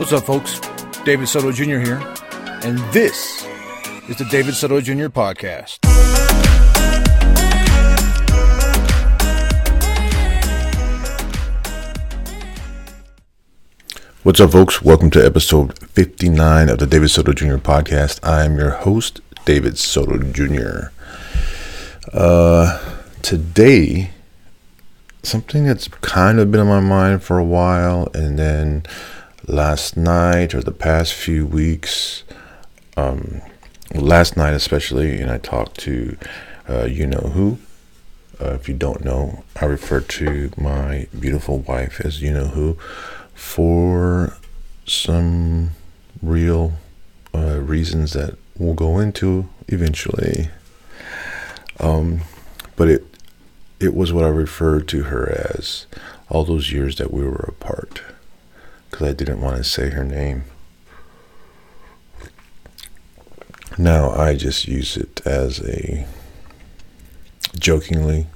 What's up, folks? David Soto Jr. here, and this is the David Soto Jr. podcast. What's up, folks? Welcome to episode 59 of the David Soto Jr. podcast. I am your host, David Soto Jr. Uh, today, something that's kind of been on my mind for a while, and then last night or the past few weeks, um, last night especially, and I talked to uh, you know who. Uh, if you don't know, I refer to my beautiful wife as you know who for some real uh, reasons that we'll go into eventually. Um, but it it was what I referred to her as all those years that we were apart because I didn't want to say her name. Now I just use it as a jokingly,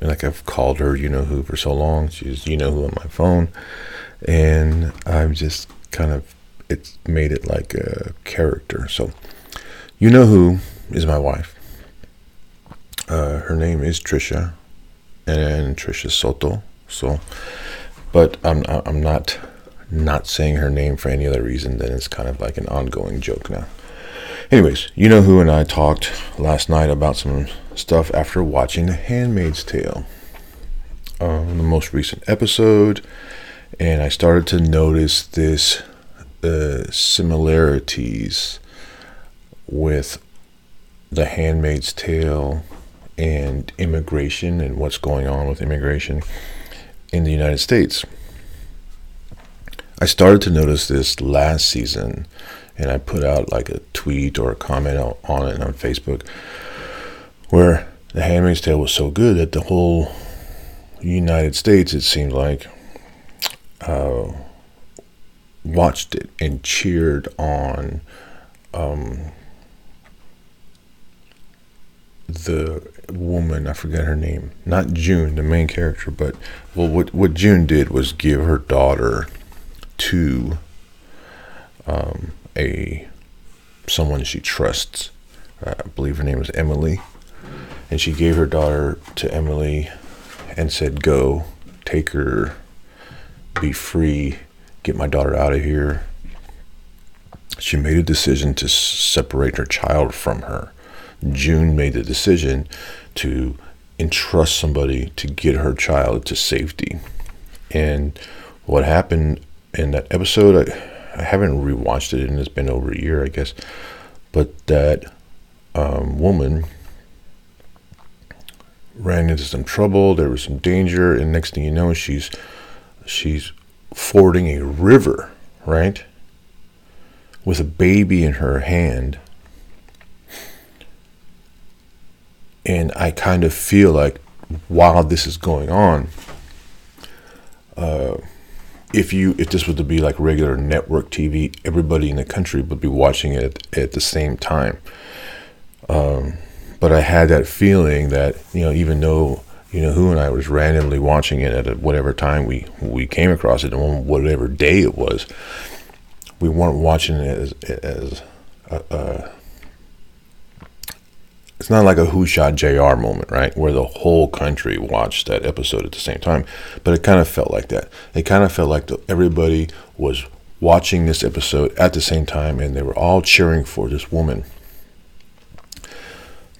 like I've called her, you know who, for so long. She's you know who on my phone, and I've just kind of it's made it like a character. So, you know who is my wife. Uh, her name is Trisha, and Trisha Soto. So, but I'm I'm not not saying her name for any other reason than it's kind of like an ongoing joke now. Anyways, you know who and I talked last night about some stuff after watching The Handmaid's Tale, um, the most recent episode, and I started to notice this uh, similarities with The Handmaid's Tale and immigration and what's going on with immigration in the United States. I started to notice this last season, and I put out like a tweet or a comment on it on Facebook where The Handmaid's Tale was so good that the whole United States, it seemed like, uh, watched it and cheered on um, the woman I forget her name, not June, the main character, but well, what what June did was give her daughter to um, a someone she trusts. I believe her name is Emily, and she gave her daughter to Emily and said, "Go, take her, be free, get my daughter out of here." She made a decision to separate her child from her. June made the decision to entrust somebody to get her child to safety. And what happened in that episode, I, I haven't rewatched it and it's been over a year, I guess. But that um, woman ran into some trouble. There was some danger, and next thing you know, she's she's fording a river, right, with a baby in her hand. And I kind of feel like while this is going on, uh, if you if this was to be like regular network TV, everybody in the country would be watching it at the same time. Um, but I had that feeling that you know, even though you know who and I was randomly watching it at whatever time we we came across it, on whatever day it was, we weren't watching it as as a, a it's not like a who shot JR moment, right? Where the whole country watched that episode at the same time. But it kind of felt like that. It kind of felt like the, everybody was watching this episode at the same time and they were all cheering for this woman.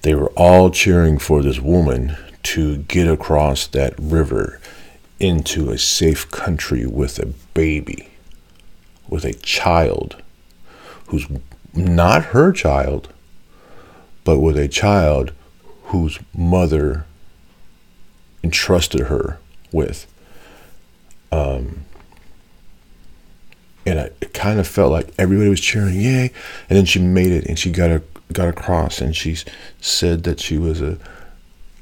They were all cheering for this woman to get across that river into a safe country with a baby, with a child who's not her child but with a child whose mother entrusted her with. Um, and I, it kind of felt like everybody was cheering, yay! And then she made it, and she got a got across, and she said that she was a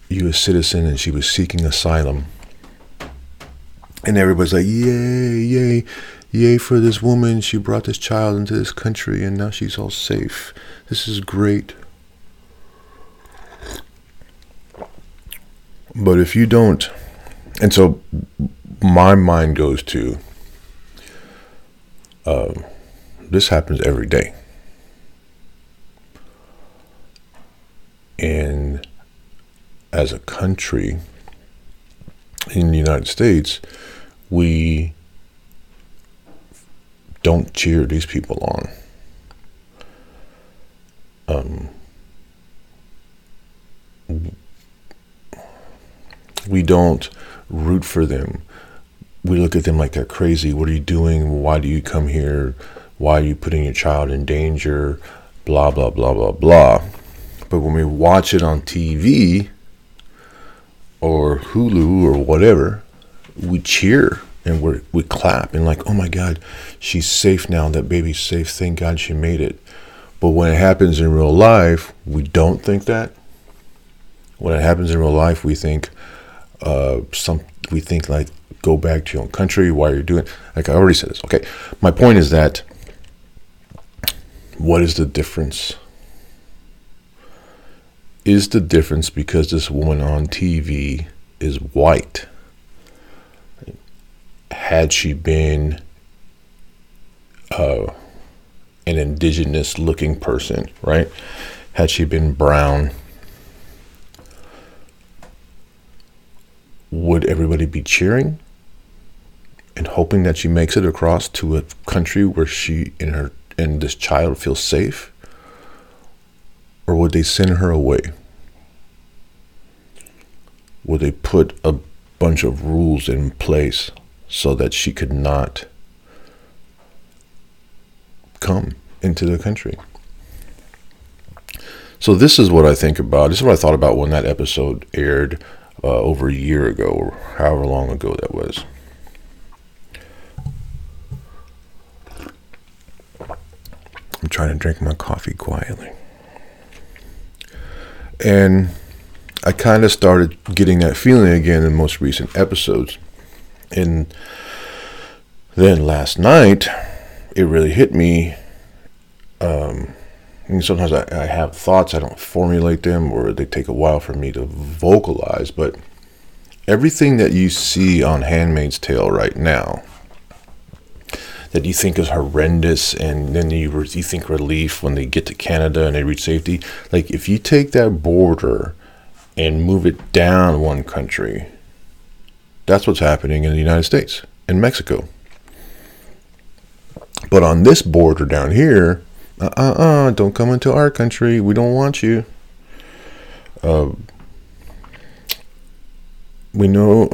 U.S. citizen and she was seeking asylum. And everybody's like, yay, yay, yay for this woman! She brought this child into this country, and now she's all safe. This is great. But if you don't, and so my mind goes to uh, this happens every day. And as a country in the United States, we don't cheer these people on. Um, we don't root for them. We look at them like they're crazy. What are you doing? Why do you come here? Why are you putting your child in danger? Blah, blah, blah, blah, blah. But when we watch it on TV or Hulu or whatever, we cheer and we we clap and like, oh my God, she's safe now. That baby's safe. Thank God she made it. But when it happens in real life, we don't think that. When it happens in real life, we think uh, some. We think like, go back to your own country. Why are you doing? Like I already said this. Okay, my point is that. What is the difference? Is the difference because this woman on TV is white? had she been uh, an indigenous looking person, right? Had she been brown, would everybody be cheering and hoping that she makes it across to a country where she and her and this child feel safe? Or would they send her away? Would they put a bunch of rules in place so that she could not come into the country. So this is what I think about. This is what I thought about when that episode aired uh, over a year ago, or however long ago that was. I'm trying to drink my coffee quietly. And I kind of started getting that feeling again in most recent episodes. And then last night, it really hit me. Um, and sometimes I, I have thoughts, I don't formulate them, or they take a while for me to vocalize. But everything that you see on Handmaid's Tale right now, that you think is horrendous, and then you you think relief when they get to Canada and they reach safety. Like if you take that border and move it down one country, that's what's happening in the United States and Mexico. But on this border down here, uh uh uh, don't come into our country. We don't want you. Uh, we know,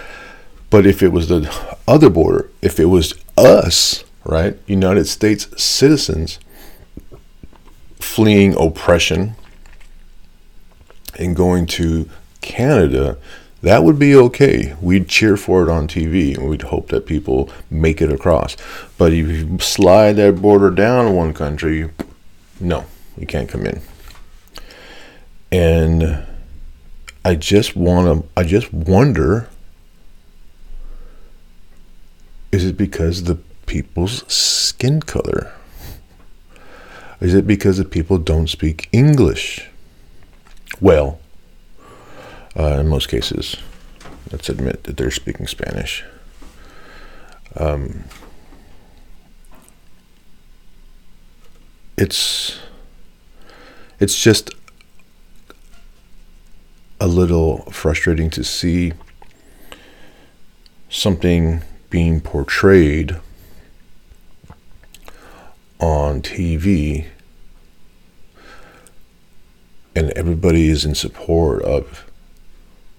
but if it was the other border, if it was us, right, United States citizens fleeing oppression and going to Canada, that would be okay. We'd cheer for it on TV and we'd hope that people make it across. But if you slide that border down one country, no, you can't come in. And I just want to, I just wonder is it because the people's skin color? Is it because the people don't speak English? Well, uh, in most cases, let's admit that they're speaking Spanish. Um, it's it's just a little frustrating to see something being portrayed on TV and everybody is in support of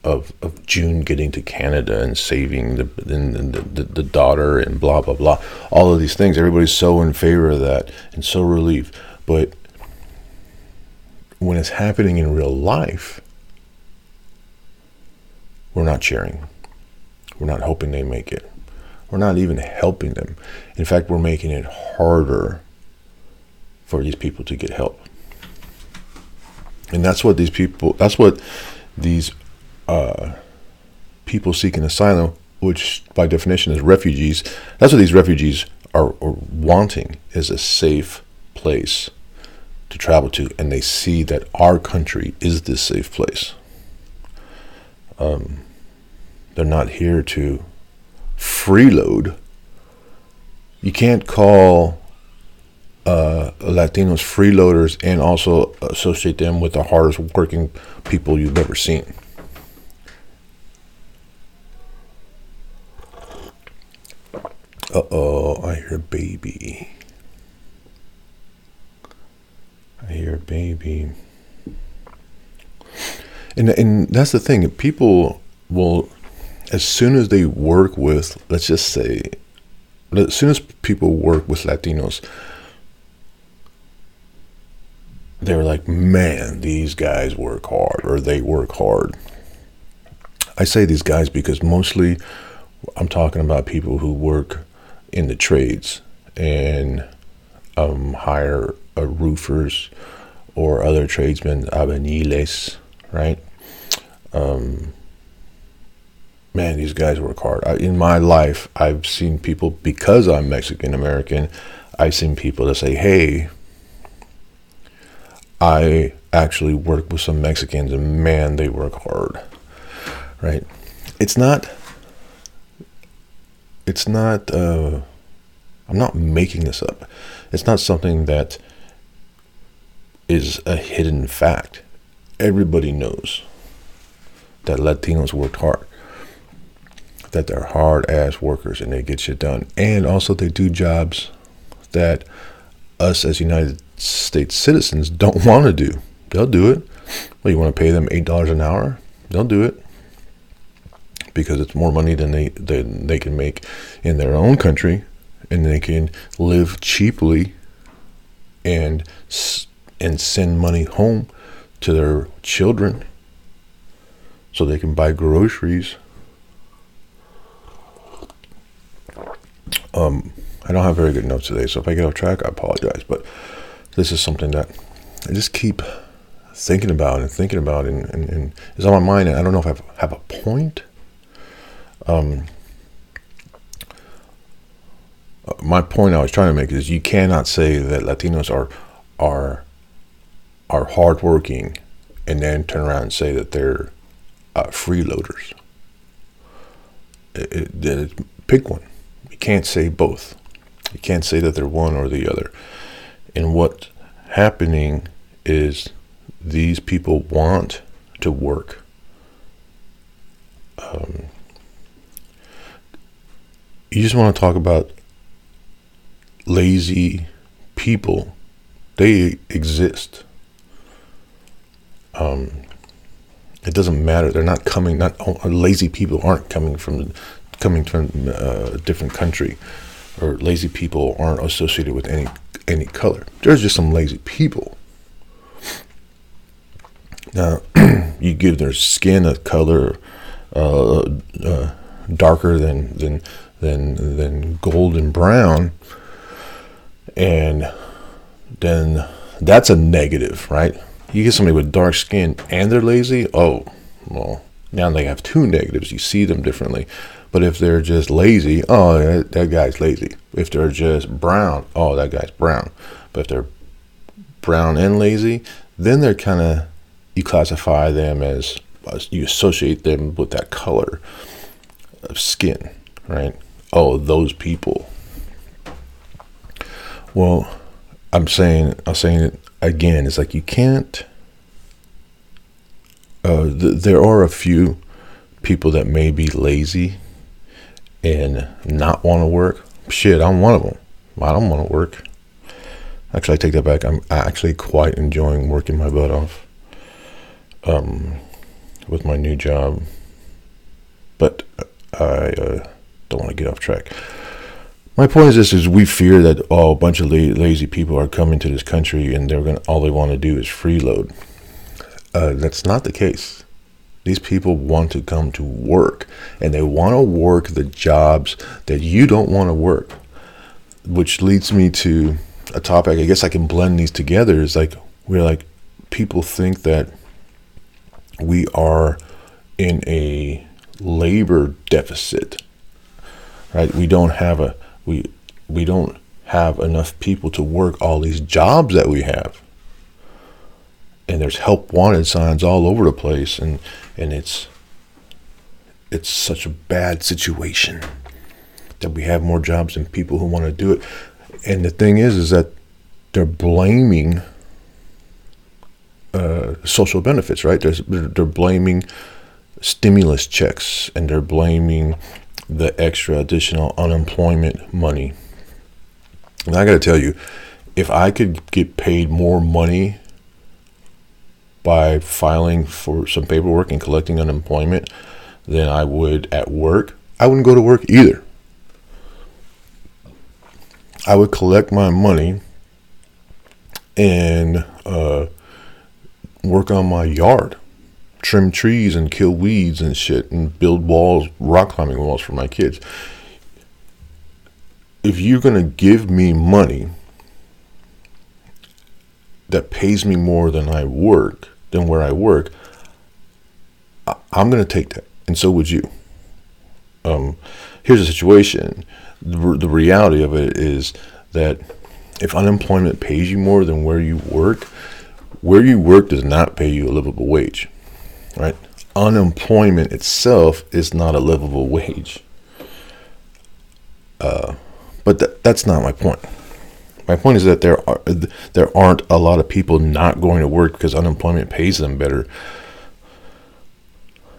of, of June getting to Canada and saving the, the, the, the daughter and blah, blah, blah. All of these things. Everybody's so in favor of that and so relieved. But when it's happening in real life, we're not cheering. We're not hoping they make it. We're not even helping them. In fact, we're making it harder for these people to get help. And that's what these people, that's what these uh, people seeking asylum, which by definition is refugees. That's what these refugees are, are wanting is a safe place to travel to, and they see that our country is this safe place. Um, they're not here to freeload. You can't call uh, Latinos freeloaders and also associate them with the hardest working people you've ever seen. Uh oh, I hear baby. I hear baby. And and that's the thing. People will, as soon as they work with, let's just say, as soon as people work with Latinos, they're like, man, these guys work hard, or they work hard. I say these guys because mostly I'm talking about people who work in the trades and um, hire uh, roofers or other tradesmen, albañiles, right? Um, man, these guys work hard. I, in my life, I've seen people because I'm Mexican American. I've seen people that say, "Hey, I actually work with some Mexicans, and man, they work hard." Right? It's not. It's not. Uh, I'm not making this up. It's not something that is a hidden fact. Everybody knows that Latinos worked hard, that they're hard ass workers and they get shit done. And also, they do jobs that us as United States citizens don't want to do. They'll do it. Well, you want to pay them $8 an hour? They'll do it because it's more money than they, than they can make in their own country and they can live cheaply and and send money home to their children so they can buy groceries. Um, I don't have very good notes today, so if I get off track, I apologize. But this is something that I just keep thinking about and thinking about, and, and, and it's on my mind. And I don't know if I have, have a point. Um, my point I was trying to make is you cannot say that Latinos are are are hardworking and then turn around and say that they're uh, freeloaders. It, it, it, pick one. You can't say both. You can't say that they're one or the other. And what's happening is these people want to work. Um, you just want to talk about lazy people, they exist. Um, it doesn't matter. They're not coming. Not lazy people aren't coming from coming from uh, a different country, or lazy people aren't associated with any any color. There's just some lazy people. Now, you give their skin a color uh, uh, darker than than than than golden brown and then that's a negative, right? You get somebody with dark skin and they're lazy, oh, well, now they have two negatives. You see them differently. But if they're just lazy, oh, that, that guy's lazy. If they're just brown, oh, that guy's brown. But if they're brown and lazy, then they're kind of, you classify them as, you associate them with that color of skin, right? Oh, those people well, I'm saying I'm saying it again. It's like you can't. Uh, th- there are a few people that may be lazy and not want to work. Shit, I'm one of them. I don't want to work. Actually, I take that back. I'm actually quite enjoying working my butt off um, with my new job. But I uh, don't want to get off track. My point is this: is we fear that oh, a bunch of la- lazy people are coming to this country and they're gonna all they want to do is freeload. Uh, that's not the case. These people want to come to work, and they want to work the jobs that you don't want to work. Which leads me to a topic. I guess I can blend these together. Is like we're like people think that we are in a labor deficit, right? We don't have a we we don't have enough people to work all these jobs that we have. And there's help wanted signs all over the place and and it's it's such a bad situation that we have more jobs than people who want to do it. And the thing is is that they're blaming uh, social benefits, right? They're, they're blaming stimulus checks and they're blaming the extra additional unemployment money. And I got to tell you, if I could get paid more money by filing for some paperwork and collecting unemployment than I would at work, I wouldn't go to work either. I would collect my money and uh, work on my yard, trim trees and kill weeds and shit, and build walls, rock climbing walls for my kids. If you're going to give me money that pays me more than I work, than where I work, I'm going to take that, and so would you. Um, here's the situation the, the reality of it is that if unemployment pays you more than where you work, where you work does not pay you a livable wage, right? Unemployment itself is not a livable wage. Uh, but th- that's not my point. My point is that there are there aren't a lot of people not going to work because unemployment pays them better,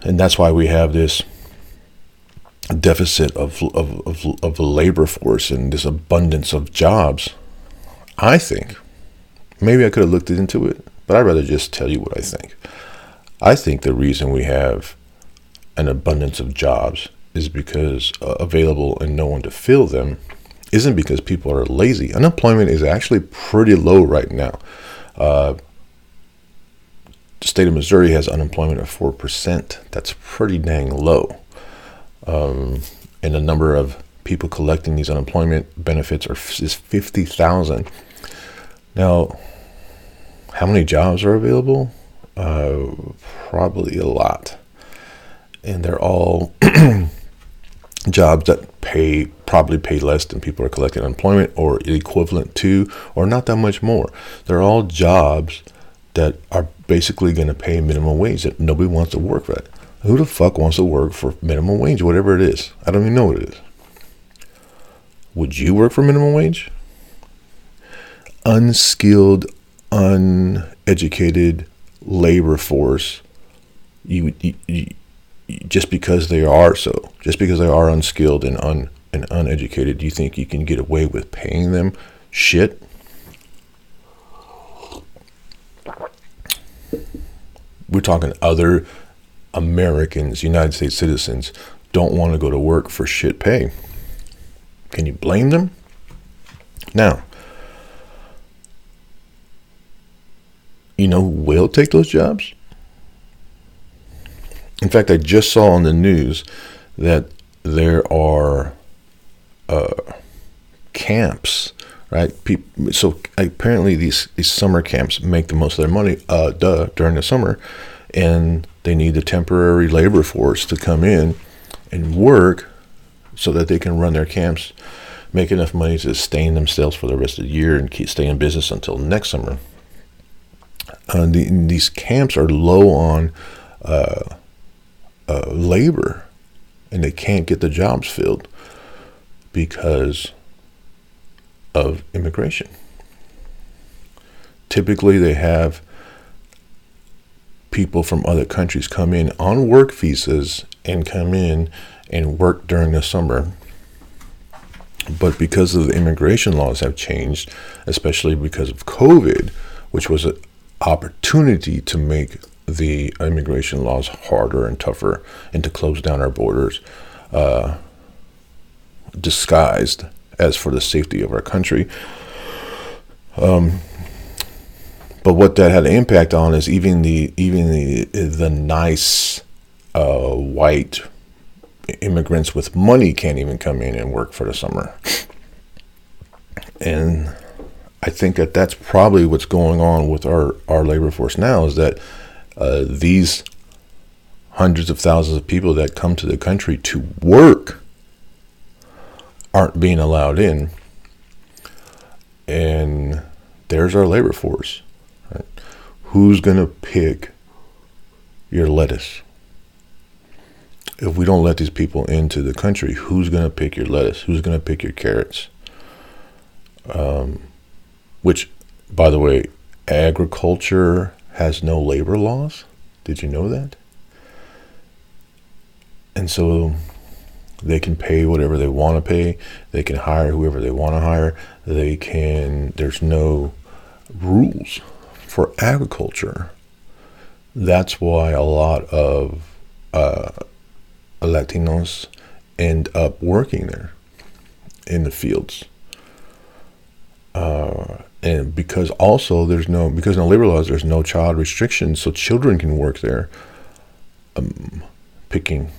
and that's why we have this deficit of of of, of the labor force and this abundance of jobs. I think maybe I could have looked into it, but I'd rather just tell you what I think. I think the reason we have an abundance of jobs is because uh, available and no one to fill them isn't because people are lazy. Unemployment is actually pretty low right now. Uh, the state of Missouri has unemployment of 4%. That's pretty dang low. Um, and the number of people collecting these unemployment benefits are, is 50,000. Now, how many jobs are available? Uh, probably a lot. And they're all jobs that pay probably pay less than people are collecting unemployment or equivalent to or not that much more. They're all jobs that are basically going to pay minimum wage that nobody wants to work for. That. Who the fuck wants to work for minimum wage, whatever it is? I don't even know what it is. Would you work for minimum wage? Unskilled, uneducated labor force. You, you, you just because they are so, just because they are unskilled and un and uneducated, do you think you can get away with paying them shit? We're talking other Americans, United States citizens, don't want to go to work for shit pay. Can you blame them? Now, you know who will take those jobs? In fact, I just saw on the news that there are uh, camps, right? So apparently these, these summer camps make the most of their money, uh, duh, during the summer, and they need the temporary labor force to come in and work so that they can run their camps, make enough money to sustain themselves for the rest of the year and keep stay in business until next summer. Uh, the, these camps are low on uh, uh, labor, and they can't get the jobs filled because of immigration. Typically, they have people from other countries come in on work visas and come in and work during the summer. But because of the immigration laws have changed, especially because of COVID, which was an opportunity to make the immigration laws harder and tougher and to close down our borders, uh, disguised as for the safety of our country. Um, but what that had an impact on is even the even the the nice uh, white immigrants with money can't even come in and work for the summer. And I think that that's probably what's going on with our, our labor force now is that uh, these hundreds of thousands of people that come to the country to work aren't being allowed in. And there's our labor force. Right? Who's going to pick your lettuce? if we don't let these people into the country, who's going to pick your lettuce? Who's going to pick your carrots? Um, which by the way, agriculture has no labor laws. Did you know that? And so they can pay whatever they want to pay. They can hire whoever they want to hire. They can, there's no rules for agriculture. That's why a lot of uh, Latinos end up working there in the fields. Uh, and because also there's no because the labor laws there's no child restrictions, so children can work there, um, picking.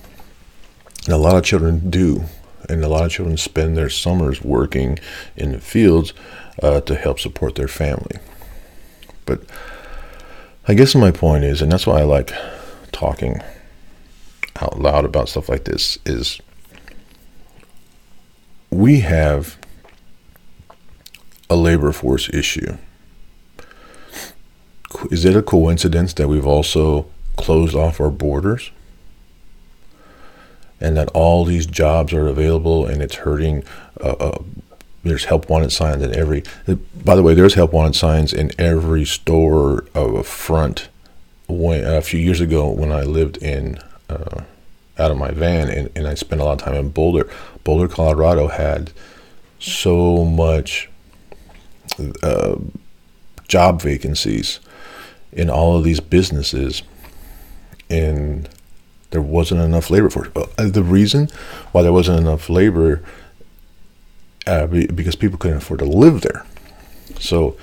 And a lot of children do, and a lot of children spend their summers working in the fields uh, to help support their family. But I guess my point is, and that's why I like talking out loud about stuff like this, is we have a labor force issue. Is it a coincidence that we've also closed off our borders? And that all these jobs are available and it's hurting. Uh, uh, there's help wanted signs in every. By the way, there's help wanted signs in every store of a front. When a few years ago, when I lived in uh, out of my van and, and I spent a lot of time in Boulder, Boulder, Colorado had so much uh, job vacancies in all of these businesses, and there wasn't enough labor for it. Uh, the reason why there wasn't enough labor uh, because people couldn't afford to live there. So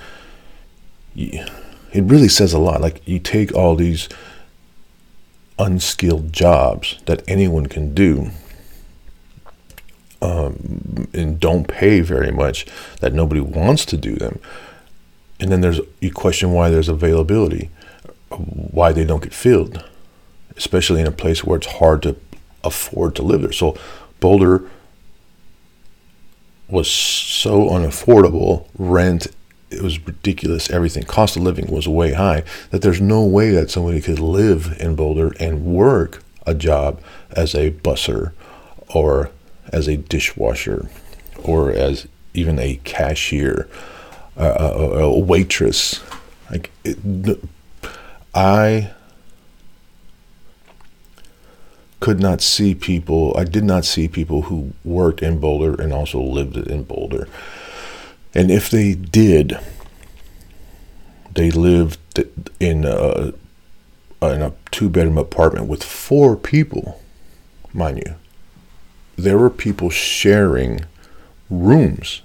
it really says a lot. Like you take all these unskilled jobs that anyone can do um, and don't pay very much that nobody wants to do them. And then there's you question why there's availability why they don't get filled especially in a place where it's hard to afford to live there. So boulder was so unaffordable rent it was ridiculous everything cost of living was way high that there's no way that somebody could live in boulder and work a job as a busser or as a dishwasher or as even a cashier uh, a, a, waitress. Like it, i could not see people i did not see people who worked in boulder and also lived in boulder. And if they did they lived in a, in a two bedroom apartment with four people mind you there were people sharing rooms.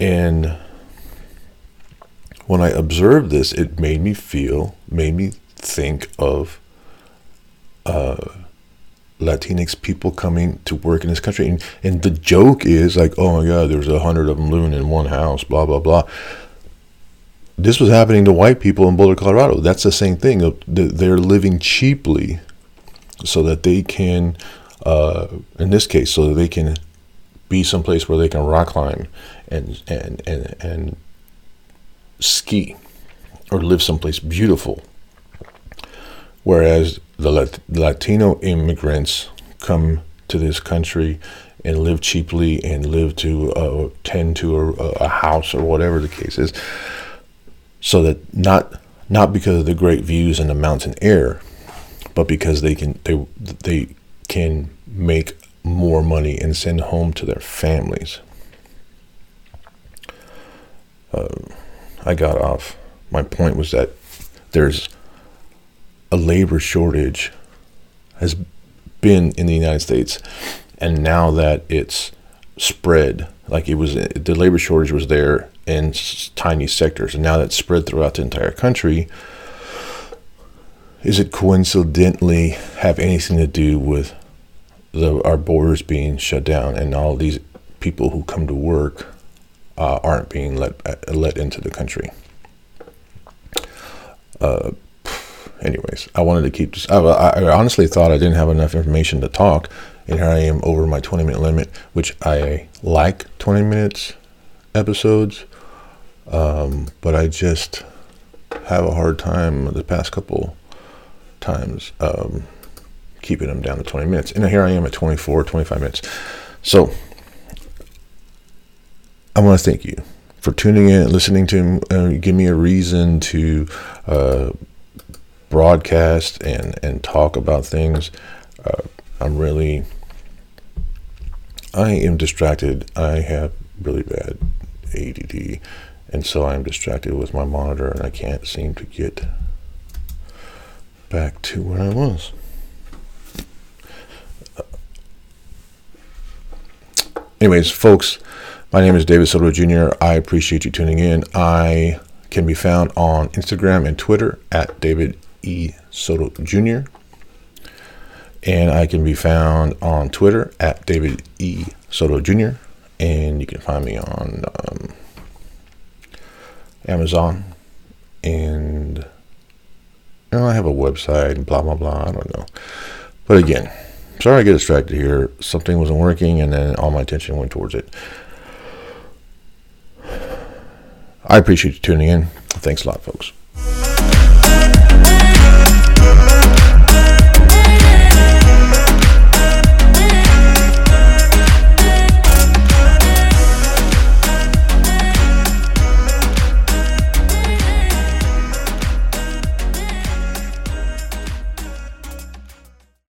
And when I observed this, it made me feel, made me think of uh, Latinx people coming to work in this country. And, and the joke is like, oh my God, there's a hundred of them living in one house, blah, blah, blah. This was happening to white people in Boulder, Colorado. That's the same thing. They're living cheaply so that they can uh, in this case, so that they can be someplace where they can rock climb and and and and ski or live someplace beautiful. Whereas the Lat- Latino immigrants come to this country and live cheaply and live to uh, tend to a, a house or whatever the case is, so that not not because of the great views and the mountain air, but because they can they they can make more money and send home to their families. Uh, I got off. My point was that there's a labor shortage has been in the United States, and now that it's spread, like it was, the labor shortage was there in tiny sectors, and now that's spread throughout the entire country. Is it coincidentally have anything to do with the, our borders being shut down and all these people who come to work uh, aren't being let uh, let into the country. Uh, anyways, I wanted to keep this. I, I, honestly thought I didn't have enough information to talk, and here I am over my 20 minute limit, which I like 20 minutes episodes, um, but I just have a hard time the past couple times. Um, keeping them down to 20 minutes. And here I am at 24, 25 minutes. So I want to thank you for tuning in, listening to, uh, give me a reason to uh, broadcast and and talk about things. Uh, I'm really, I am distracted. I have really bad ADD, and so I'm distracted with my monitor, and I can't seem to get back to where I was. Anyways, folks, my name is David Soto Jr. I appreciate you tuning in. I can be found on Instagram and Twitter at David E. Soto Jr. And I can be found on Twitter at David E. Soto Jr. And you can find me on um, Amazon. And you know, I have a website, blah, blah, blah. I don't know. But again, sorry I get distracted here. Something wasn't working, and then all my attention went towards it. I appreciate you tuning in. Thanks a lot, folks.